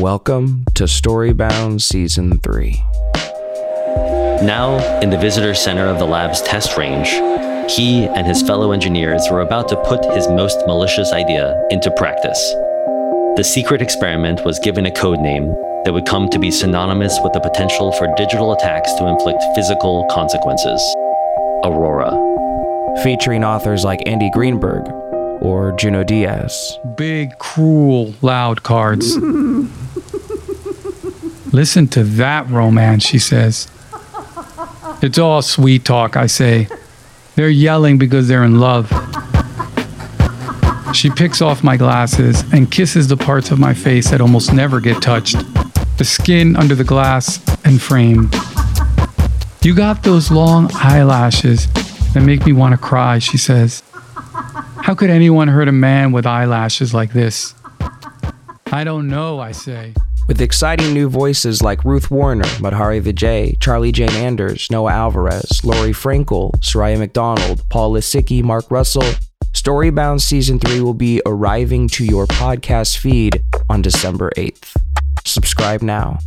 Welcome to Storybound Season 3. Now, in the visitor center of the lab's test range, he and his fellow engineers were about to put his most malicious idea into practice. The secret experiment was given a code name that would come to be synonymous with the potential for digital attacks to inflict physical consequences Aurora. Featuring authors like Andy Greenberg or Junot Diaz. Big, cruel, loud cards. Listen to that romance, she says. It's all sweet talk, I say. They're yelling because they're in love. She picks off my glasses and kisses the parts of my face that almost never get touched the skin under the glass and frame. You got those long eyelashes that make me want to cry, she says. How could anyone hurt a man with eyelashes like this? I don't know, I say. With exciting new voices like Ruth Warner, Madhuri Vijay, Charlie Jane Anders, Noah Alvarez, Laurie Frankel, Soraya McDonald, Paul Lisicky, Mark Russell, Storybound Season 3 will be arriving to your podcast feed on December 8th. Subscribe now.